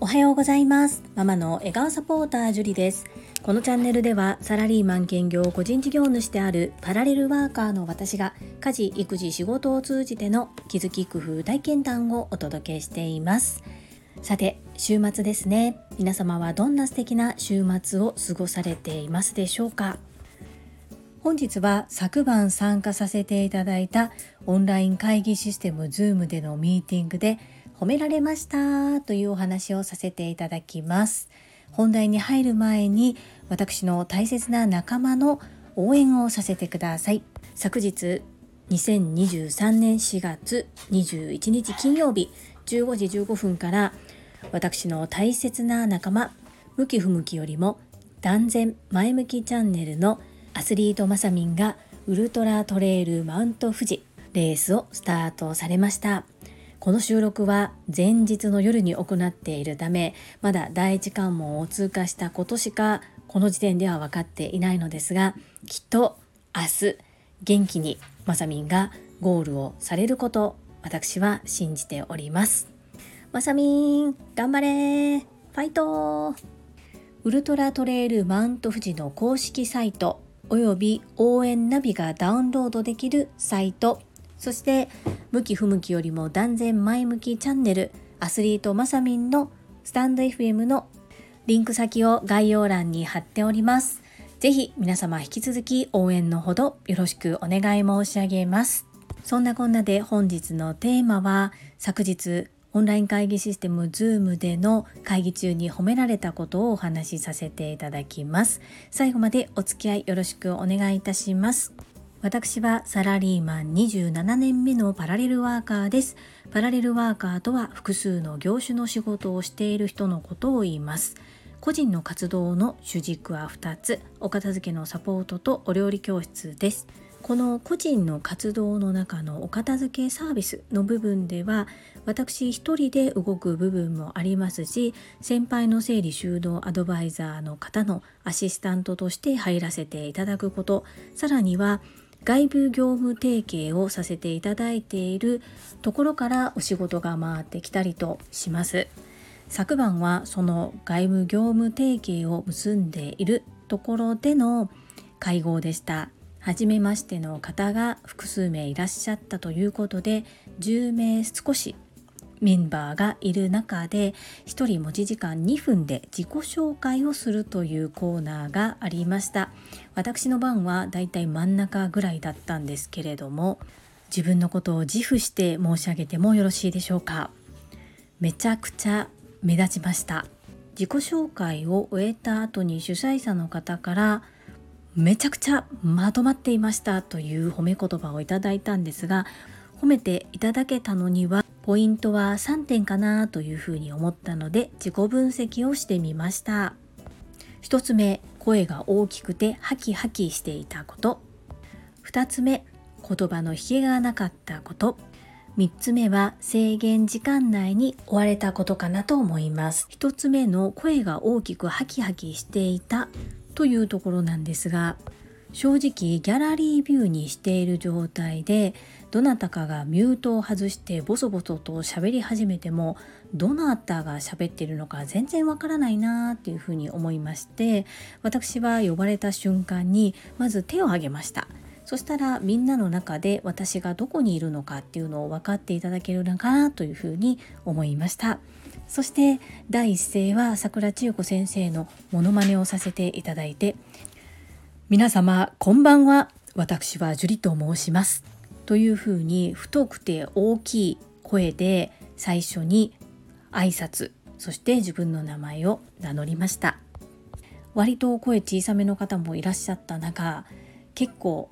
おはようございます。ママの笑顔サポータージュリです。このチャンネルではサラリーマン兼業個人事業主であるパラレルワーカーの私が家事育児仕事を通じての気づき工夫体験談をお届けしています。さて週末ですね。皆様はどんな素敵な週末を過ごされていますでしょうか。本日は昨晩参加させていただいたオンライン会議システム Zoom でのミーティングで褒められましたというお話をさせていただきます。本題に入る前に私の大切な仲間の応援をさせてください。昨日2023年4月21日金曜日15時15分から私の大切な仲間向き不向きよりも断然前向きチャンネルのアスリートまさみんがウルトラトレイルマウント富士。レースをスタートされました。この収録は前日の夜に行っているためまだ第一関門を通過したことしかこの時点では分かっていないのですがきっと明日元気にまさみんがゴールをされること私は信じております。まさみん頑張れ。ファイト。ウルトラトレイルマウント富士の公式サイトおよび応援ナビがダウンロードできるサイト。そして向き不向きよりも断然前向きチャンネルアスリートまさみんのスタンド FM のリンク先を概要欄に貼っております。ぜひ皆様引き続き応援のほどよろしくお願い申し上げます。そんなこんなで本日のテーマは昨日オンライン会議システム Zoom での会議中に褒められたことをお話しさせていただきます。最後までお付き合いよろしくお願いいたします。私はサラリーマン27年目のパラレルワーカーです。パラレルワーカーとは複数の業種の仕事をしている人のことを言います。個人の活動の主軸は2つ、お片付けのサポートとお料理教室です。この個人の活動の中のお片付けサービスの部分では私一人で動く部分もありますし先輩の整理収納アドバイザーの方のアシスタントとして入らせていただくことさらには外部業務提携をさせていただいているところからお仕事が回ってきたりとします。昨晩はその外部業務提携を結んでいるところでの会合でした。初めましての方が複数名いらっしゃったということで10名少しメンバーがいる中で1人持ち時間2分で自己紹介をするというコーナーがありました。私の番はだいたい真ん中ぐらいだったんですけれども自分のことを自負して申し上げてもよろしいでしょうか。めちゃくちゃ目立ちました。自己紹介を終えた後に主催者の方からめちゃくちゃまとまっていましたという褒め言葉をいただいたんですが褒めていただけたのにはポイントは3点かなというふうに思ったので自己分析をしてみました。1つ目声が大きくてハキハキしていたこと。2つ目言葉の引けがなかったこと。3つ目は制限時間内に終われたことかなと思います。1つ目の声が大きくハキハキしていたというところなんですが正直ギャラリービューにしている状態でどなたかがミュートを外してボソボソと喋り始めてもどなたが喋ってるのか全然わからないなっていうふうに思いまして私は呼ばれた瞬間にまず手を挙げました。そしたらみんなの中で私がどこにいるのかっていうのを分かっていただけるのかなというふうに思いました。そして第一声は桜千代子先生のモノマネをさせていただいて皆様こんばんは。私は樹里と申します。というふうに太くて大きい声で最初に挨拶そして自分の名前を名乗りました。割と声小さめの方もいらっしゃった中結構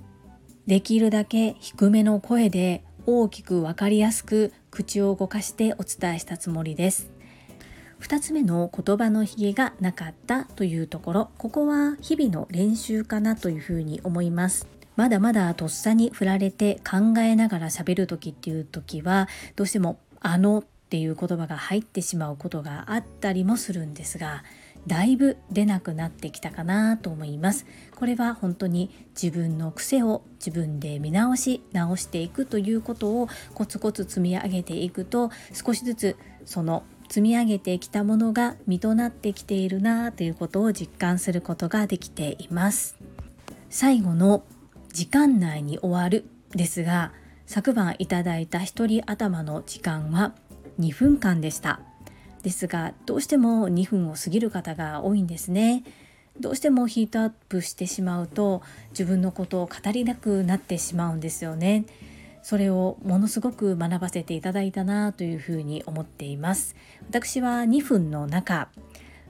できるだけ低めの声で大きく分かりやすく口を動かしてお伝えしたつもりです。2つ目の言葉のひげがなかったというところ。ここは日々の練習かなというふうに思います。まだまだとっさに振られて考えながら喋る時っていう時はどうしても「あの」っていう言葉が入ってしまうことがあったりもするんですがだいぶ出なくなってきたかなと思います。これは本当に自分の癖を自分で見直し直していくということをコツコツ積み上げていくと少しずつその積み上げてきたものが実となってきているなということを実感することができています。最後の時間内に終わるですが昨晩いただいた一人頭の時間は2分間でした。ですがどうしても2分を過ぎる方が多いんですね。どうしてもヒートアップしてしまうと自分のことを語りなくなってしまうんですよね。それをものすごく学ばせていただいたなというふうに思っています。私は2分の中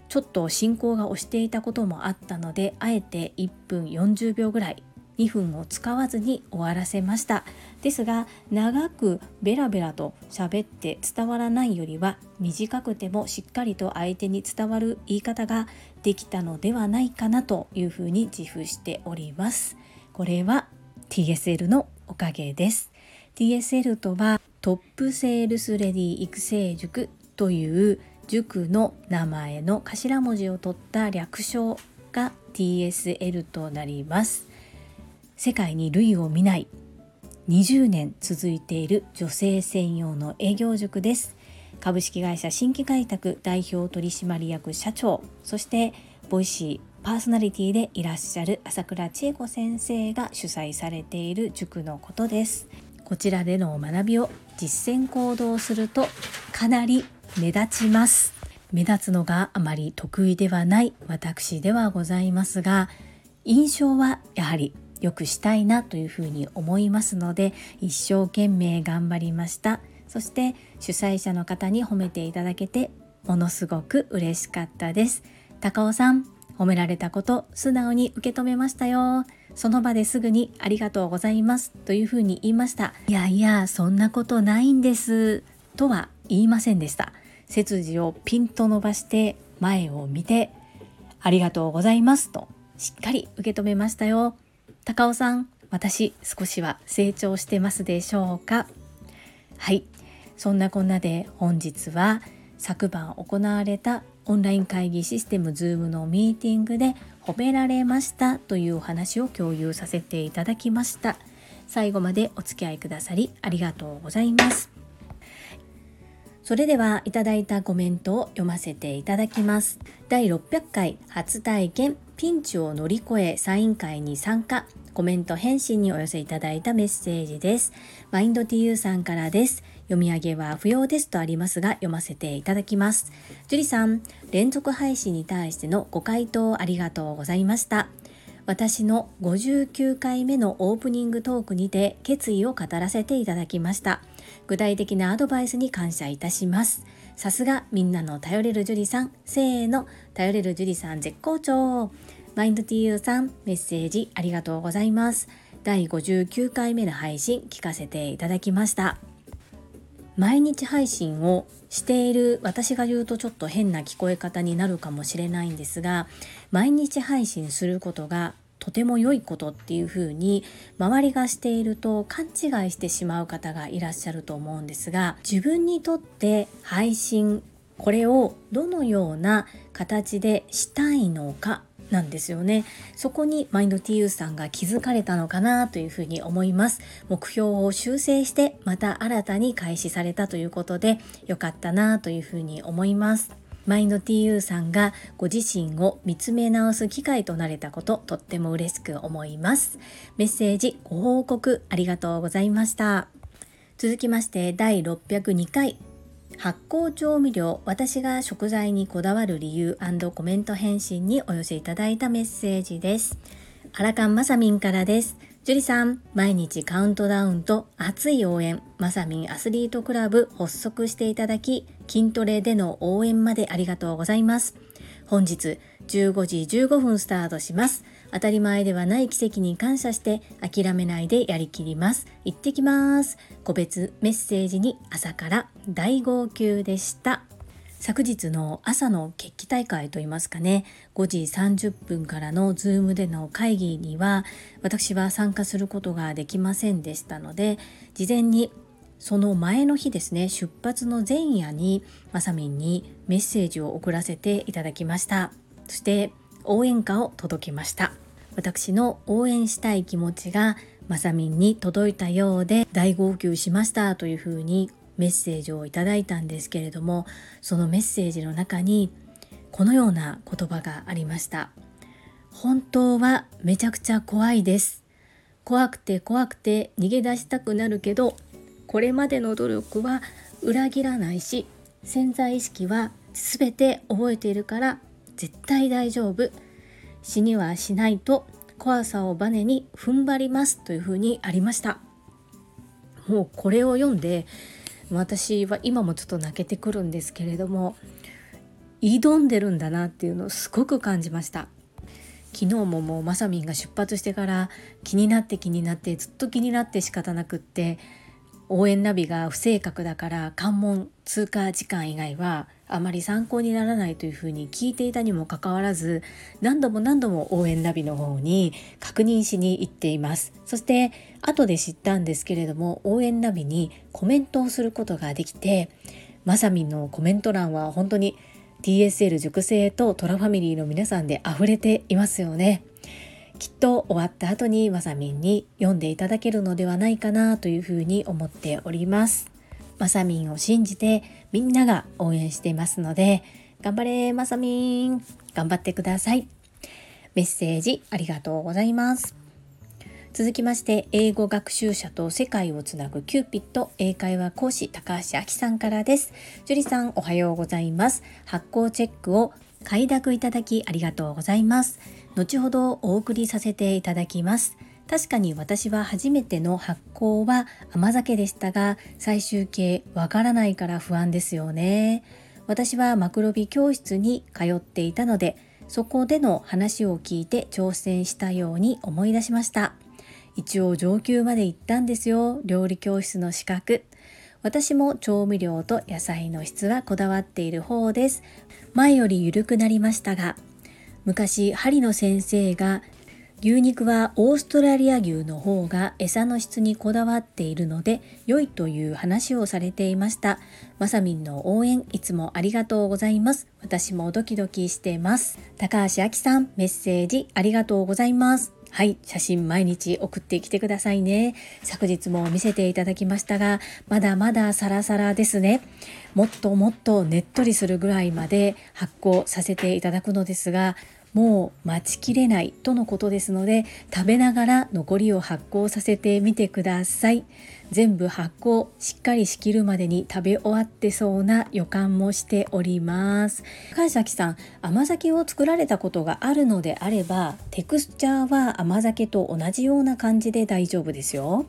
ちょっと進行が押していたこともあったのであえて1分40秒ぐらい2分を使わずに終わらせました。ですが長くベラベラと喋って伝わらないよりは短くてもしっかりと相手に伝わる言い方ができたのではないかなというふうに自負しております。これは TSL のおかげです。TSL とはトップセールスレディ育成塾という塾の名前の頭文字を取った略称が TSL となります。世界に類を見ない。20年続いている女性専用の営業塾です。株式会社新規開拓代表取締役社長。そしてボイシーパーソナリティでいらっしゃる朝倉千恵子先生が主催されている塾のことです。こちらでの学びを実践行動するとかなり目立ちます。目立つのがあまり得意ではない私ではございますが印象はやはり良くしたいなというふうに思いますので一生懸命頑張りました。そして主催者の方に褒めていただけてものすごく嬉しかったです。高尾さん褒められたこと素直に受け止めましたよ。その場ですぐにありがとうございますというふうに言いました。いやいやそんなことないんです。とは言いませんでした。背筋をピンと伸ばして前を見てありがとうございますとしっかり受け止めましたよ。高尾さん私少しは成長してますでしょうか？はい。そんなこんなで本日は昨晩行われたオンライン会議システム Zoom のミーティングで褒められましたというお話を共有させていただきました最後までお付き合いくださりありがとうございますそれではいただいたコメントを読ませていただきます第600回初体験ピンチを乗り越えサイン会に参加コメント返信にお寄せいただいたメッセージです。マインド TU さんからです。読み上げは不要ですとありますが読ませていただきます。樹里さん、連続配信に対してのご回答ありがとうございました。私の59回目のオープニングトークにて決意を語らせていただきました。具体的なアドバイスに感謝いたします。さすがみんなの頼れる樹里さん、せーの、頼れる樹里さん絶好調。マインド TU さん、メッセージありがとうございます。第59回目の配信聞かせていただきました。毎日配信をしている私が言うとちょっと変な聞こえ方になるかもしれないんですが毎日配信することがとても良いことっていうふうに周りがしていると勘違いしてしまう方がいらっしゃると思うんですが自分にとって配信これをどのような形でしたいのかなんですよね。そこにマインド TU さんが気づかれたのかなというふうに思います。目標を修正してまた新たに開始されたということで良かったなというふうに思います。マインド TU さんがご自身を見つめ直す機会となれたこととっても嬉しく思います。メッセージご報告ありがとうございました。続きまして第602回。発酵調味料私が食材にこだわる理由コメント返信にお寄せいただいたメッセージですアラカンマサミンからですジュリさん、毎日カウントダウンと熱い応援、マサミンアスリートクラブ発足していただき、筋トレでの応援までありがとうございます。本日15時15分スタートします。当たり前ではない奇跡に感謝して諦めないでやりきります。行ってきます。個別メッセージに朝から大号泣でした。昨日の朝の決起大会といいますかね5時30分からの Zoom での会議には私は参加することができませんでしたので事前にその前の日ですね出発の前夜にまさみんにメッセージを送らせていただきました。そして応援歌を届けました。私の応援したい気持ちがまさみんに届いたようで大号泣しましたというふうにメッセージをいただいたんですけれどもそのメッセージの中にこのような言葉がありました。本当はめちゃくちゃ怖いです。怖くて怖くて逃げ出したくなるけどこれまでの努力は裏切らないし潜在意識は全て覚えているから絶対大丈夫。死にはしないと怖さをバネに踏ん張りますというふうにありました。もうこれを読んで私は今もちょっと泣けてくるんですけれども挑んでるんだなっていうのをすごく感じました。昨日ももうまさみんが出発してから気になって気になってずっと気になって仕方なくって応援ナビが不正確だから関門通過時間以外はあまり参考にならないというふうに聞いていたにもかかわらず何度も何度も応援ナビの方に確認しに行っています。そして後で知ったんですけれども応援ナビにコメントをすることができてまさみんのコメント欄は本当に TSL 熟成とトラファミリーの皆さんで溢れていますよね。きっと終わった後にまさみんに読んでいただけるのではないかなというふうに思っております。まさみんを信じてみんなが応援していますので頑張れまさみん。頑張ってください。メッセージありがとうございます。続きまして英語学習者と世界をつなぐキューピット英会話講師高橋明さんからです。樹里さんおはようございます。発行チェックを快諾いただきありがとうございます。後ほどお送りさせていただきます。確かに私は初めての発行は甘酒でしたが最終形わからないから不安ですよね。私はマクロビ教室に通っていたのでそこでの話を聞いて挑戦したように思い出しました。一応上級まで行ったんですよ料理教室の資格。私も調味料と野菜の質はこだわっている方です。前より緩くなりましたが昔針の先生が牛肉はオーストラリア牛の方が餌の質にこだわっているので良いという話をされていましたまさみんの応援いつもありがとうございます私もドキドキしてます高橋明さんメッセージありがとうございますはい、写真毎日送ってきてくださいね。昨日も見せていただきましたが、まだまだサラサラですね。もっともっとねっとりするぐらいまで発酵させていただくのですが、もう待ちきれないとのことですので食べながら残りを発酵させてみてください。全部発酵しっかりしきるまでに食べ終わってそうな予感もしております。川崎さん甘酒を作られたことがあるのであればテクスチャーは甘酒と同じような感じで大丈夫ですよ。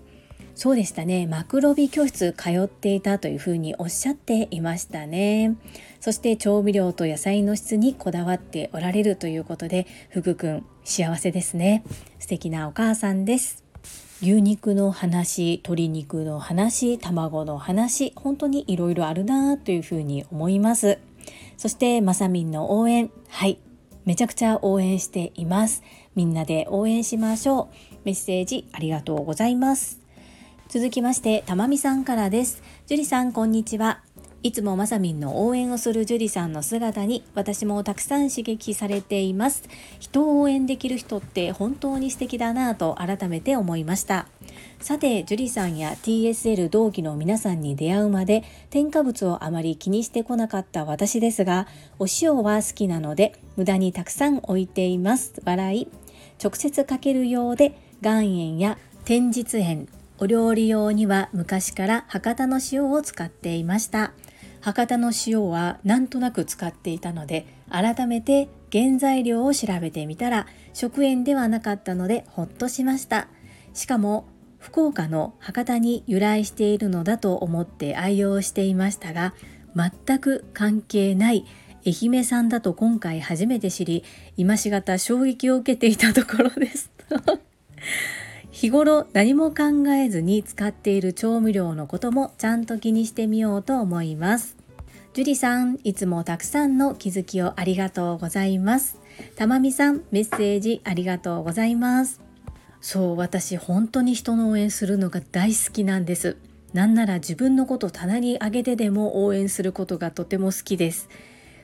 そうでしたね。マクロビ教室通っていたというふうにおっしゃっていましたね。そして調味料と野菜の質にこだわっておられるということで福くん幸せですね。素敵なお母さんです。牛肉の話鶏肉の話卵の話本当にいろいろあるなというふうに思います。そしてまさみんの応援はいめちゃくちゃ応援しています。みんなで応援しましょう。メッセージありがとうございます。続きまして、たまみさんからです。樹里さん、こんにちは。いつもまさみんの応援をする樹里さんの姿に私もたくさん刺激されています。人を応援できる人って本当に素敵だなぁと改めて思いました。さて、樹里さんや TSL 同期の皆さんに出会うまで添加物をあまり気にしてこなかった私ですが、お塩は好きなので無駄にたくさん置いています。笑い。直接かけるようで岩塩や天日塩お料理用には昔から博多の塩を使っていました。博多の塩はなんとなく使っていたので改めて原材料を調べてみたら食塩ではなかったのでほっとしました。しかも福岡の博多に由来しているのだと思って愛用していましたが全く関係ない愛媛産だと今回初めて知り今しがた衝撃を受けていたところです。日頃何も考えずに使っている調味料のこともちゃんと気にしてみようと思います。樹里さん、いつもたくさんの気づきをありがとうございます。たまみさん、メッセージありがとうございます。そう、私本当に人の応援するのが大好きなんです。なんなら自分のこと棚に上げてでも応援することがとても好きです。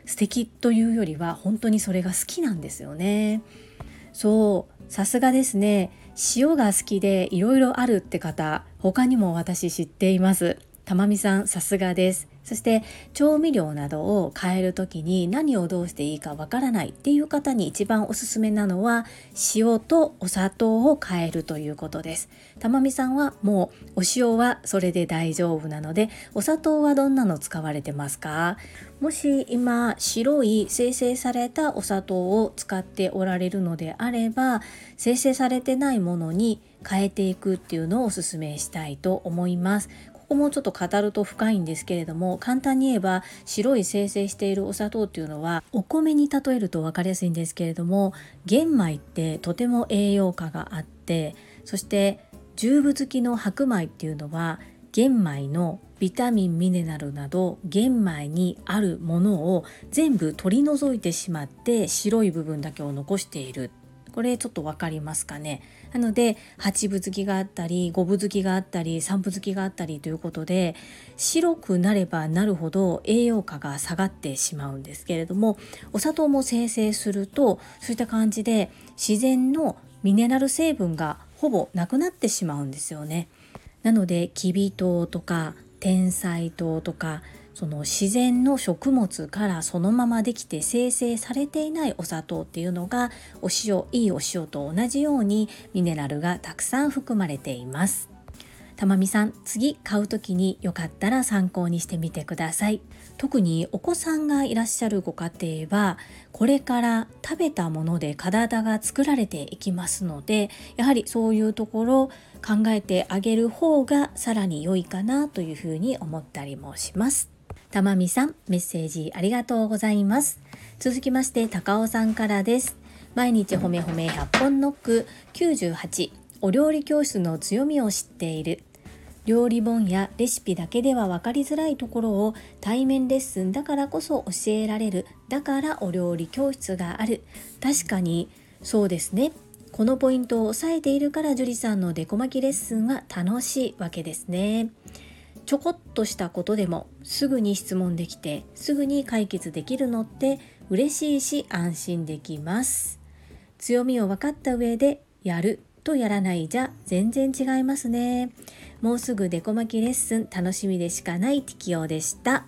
素敵というよりは本当にそれが好きなんですよねそうさすがですね塩が好きでいろいろあるって方他にも私知っています。たまみさんさすがです。そして調味料などを変える時に何をどうしていいかわからないっていう方に一番おすすめなのは塩とお砂糖を変えるということです。たまみさんはもうお塩はそれで大丈夫なのでお砂糖はどんなの使われてますか？もし今白い生成されたお砂糖を使っておられるのであれば生成されてないものに変えていくっていうのをおすすめしたいと思います。ここもちょっと語ると深いんですけれども簡単に言えば白い生成しているお砂糖っていうのはお米に例えると分かりやすいんですけれども玄米ってとても栄養価があってそして重部付きの白米っていうのは玄米のビタミンミネラルなど玄米にあるものを全部取り除いてしまって白い部分だけを残しているこれちょっと分かりますかね？なので8分付きがあったり5分付きがあったり3分付きがあったりということで白くなればなるほど栄養価が下がってしまうんですけれどもお砂糖も生成するとそういった感じで自然のミネラル成分がほぼなくなってしまうんですよね。なのできび糖とか天才糖とかその自然の食物からそのままできて生成されていないお砂糖っていうのがお塩いいお塩と同じようにミネラルがたくさん含まれています。たまみさん次買う時によかったら参考にしてみてください特にお子さんがいらっしゃるご家庭はこれから食べたもので体が作られていきますのでやはりそういうところ考えてあげる方がさらに良いかなというふうに思ったりもしますたまみさん、メッセージありがとうございます。続きまして、高尾さんからです。毎日ほめほめ100本ノック98、お料理教室の強みを知っている。料理本やレシピだけでは分かりづらいところを対面レッスンだからこそ教えられる。だからお料理教室がある。確かに、そうですね。このポイントを押さえているから樹里さんのデコ巻きレッスンは楽しいわけですね。ちょこっとしたことでもすぐに質問できてすぐに解決できるのって嬉しいし安心できます。強みを分かった上でやるとやらないじゃ全然違いますね。もうすぐデコ巻きレッスン楽しみでしかない適用でした。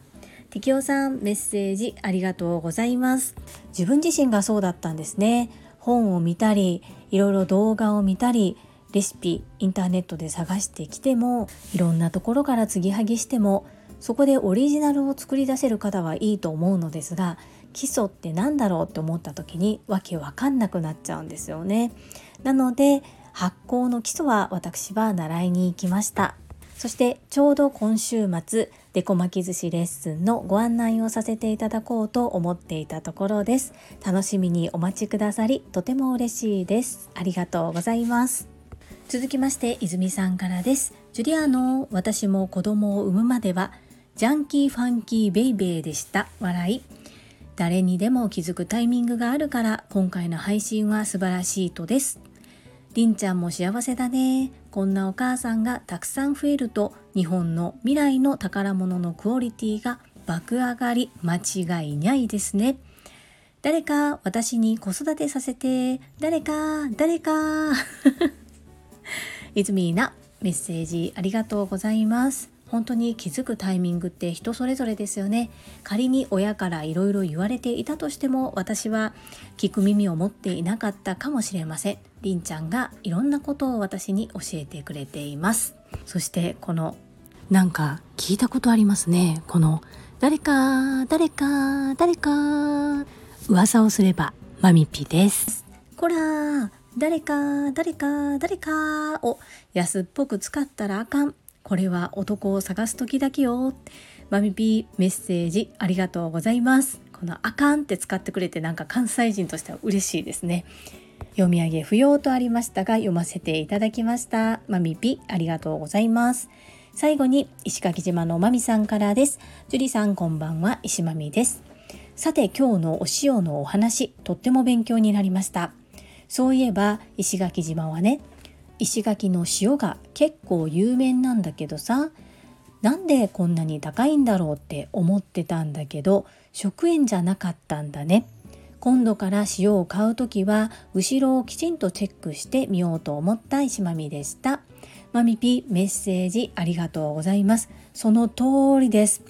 適応さんメッセージありがとうございます。自分自身がそうだったんですね。本を見たりいろいろ動画を見たりレシピインターネットで探してきてもいろんなところから継ぎはぎしてもそこでオリジナルを作り出せる方はいいと思うのですが基礎って何だろうって思った時にわけわかんなくなっちゃうんですよね。なので発酵の基礎は私は習いに行きました。そしてちょうど今週末デコ巻き寿司レッスンのご案内をさせていただこうと思っていたところです。楽しみにお待ちくださりとても嬉しいです。ありがとうございます。続きまして泉さんからです。ジュリアの私も子供を産むまではジャンキーファンキーベイベーでした。笑い。誰にでも気づくタイミングがあるから今回の配信は素晴らしいとです。りんちゃんも幸せだね。こんなお母さんがたくさん増えると日本の未来の宝物のクオリティが爆上がり。間違いないですね。誰か私に子育てさせて。誰か誰か。いずみーなメッセージありがとうございます。本当に気づくタイミングって人それぞれですよね。仮に親からいろいろ言われていたとしても私は聞く耳を持っていなかったかもしれません。りんちゃんがいろんなことを私に教えてくれています。そしてこのなんか聞いたことありますね。この誰か誰か誰か噂をすればマミピです。こら誰か誰か誰かを安っぽく使ったらあかん。これは男を探す時だけよ。マミピーメッセージありがとうございます。このあかんって使ってくれてなんか関西人としては嬉しいですね。読み上げ不要とありましたが読ませていただきました。マミピありがとうございます。最後に石垣島のまみさんからです。樹里さんこんばんは石まみです。さて今日のお塩のお話とっても勉強になりました。そういえば石垣島はね石垣の塩が結構有名なんだけどさなんでこんなに高いんだろうって思ってたんだけど食塩じゃなかったんだね。今度から塩を買う時は後ろをきちんとチェックしてみようと思った石まみでした。マミピメッセージありがとうございます。その通りです。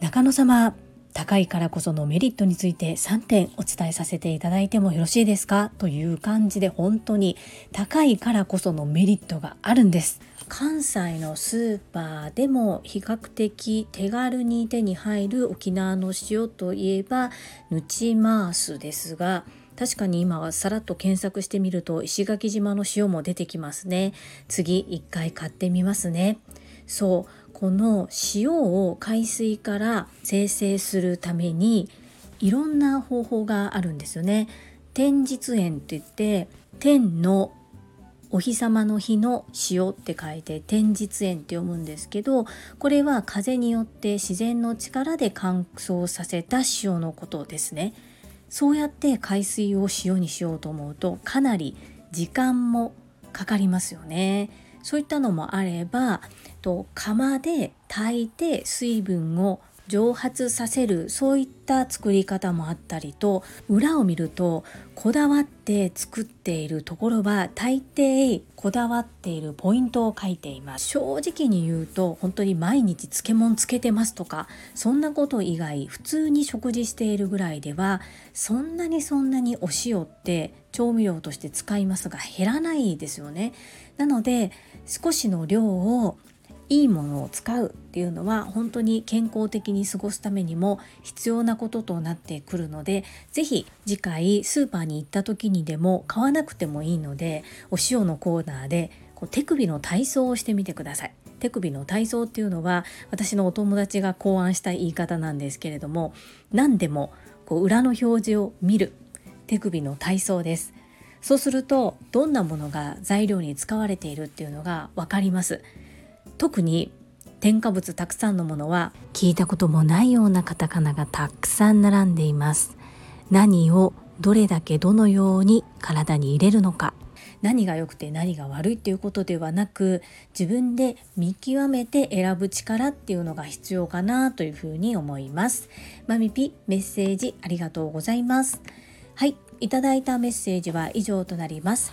中野様。高いからこそのメリットについて3点お伝えさせていただいてもよろしいですか？という感じで本当に高いからこそのメリットがあるんです。関西のスーパーでも比較的手軽に手に入る沖縄の塩といえばヌチマースですが確かに今はさらっと検索してみると石垣島の塩も出てきますね。次一回買ってみますね。そうこの塩を海水から生成するためにいろんな方法があるんですよね。天日塩って言って天のお日様の日の塩って書いて天日塩って読むんですけどこれは風によって自然の力で乾燥させた塩のことですね。そうやって海水を塩にしようと思うとかなり時間もかかりますよね。そういったのもあればと釜で炊いて水分を蒸発させるそういった作り方もあったりと裏を見るとこだわって作っているところは大抵こだわっているポイントを書いています。正直に言うと本当に毎日漬物つけてますとかそんなこと以外普通に食事しているぐらいではそんなにそんなにお塩って調味料として使いますが減らないですよね。なので少しの量をいいものを使うっていうのは本当に健康的に過ごすためにも必要なこととなってくるので是非次回スーパーに行った時にでも買わなくてもいいのでお塩のコーナーでこう手首の体操をしてみてください。手首の体操っていうのは私のお友達が考案した言い方なんですけれども何でもこう裏の表示を見る手首の体操です。そうするとどんなものが材料に使われているっていうのが分かります。特に添加物たくさんのものは聞いたこともないようなカタカナがたくさん並んでいます。何をどれだけどのように体に入れるのか。何が良くて何が悪いっていうことではなく自分で見極めて選ぶ力っていうのが必要かなというふうに思います。マミピメッセージありがとうございます。はいいただいたメッセージは以上となります。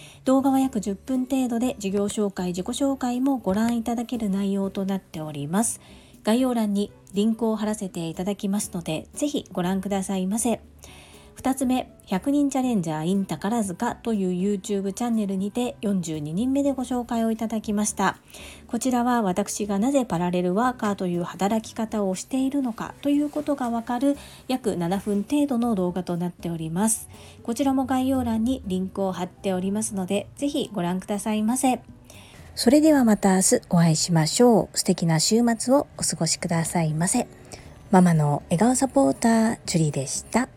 動画は約10分程度で事業紹介、自己紹介もご覧いただける内容となっております。概要欄にリンクを貼らせていただきますので、ぜひご覧くださいませ。2つ目、100人チャレンジャー in 宝塚という YouTube チャンネルにて42人目でご紹介をいただきました。こちらは私がなぜパラレルワーカーという働き方をしているのかということがわかる約7分程度の動画となっております。こちらも概要欄にリンクを貼っておりますので、ぜひご覧くださいませ。それではまた明日お会いしましょう。素敵な週末をお過ごしくださいませ。ママの笑顔サポーター、ジュリーでした。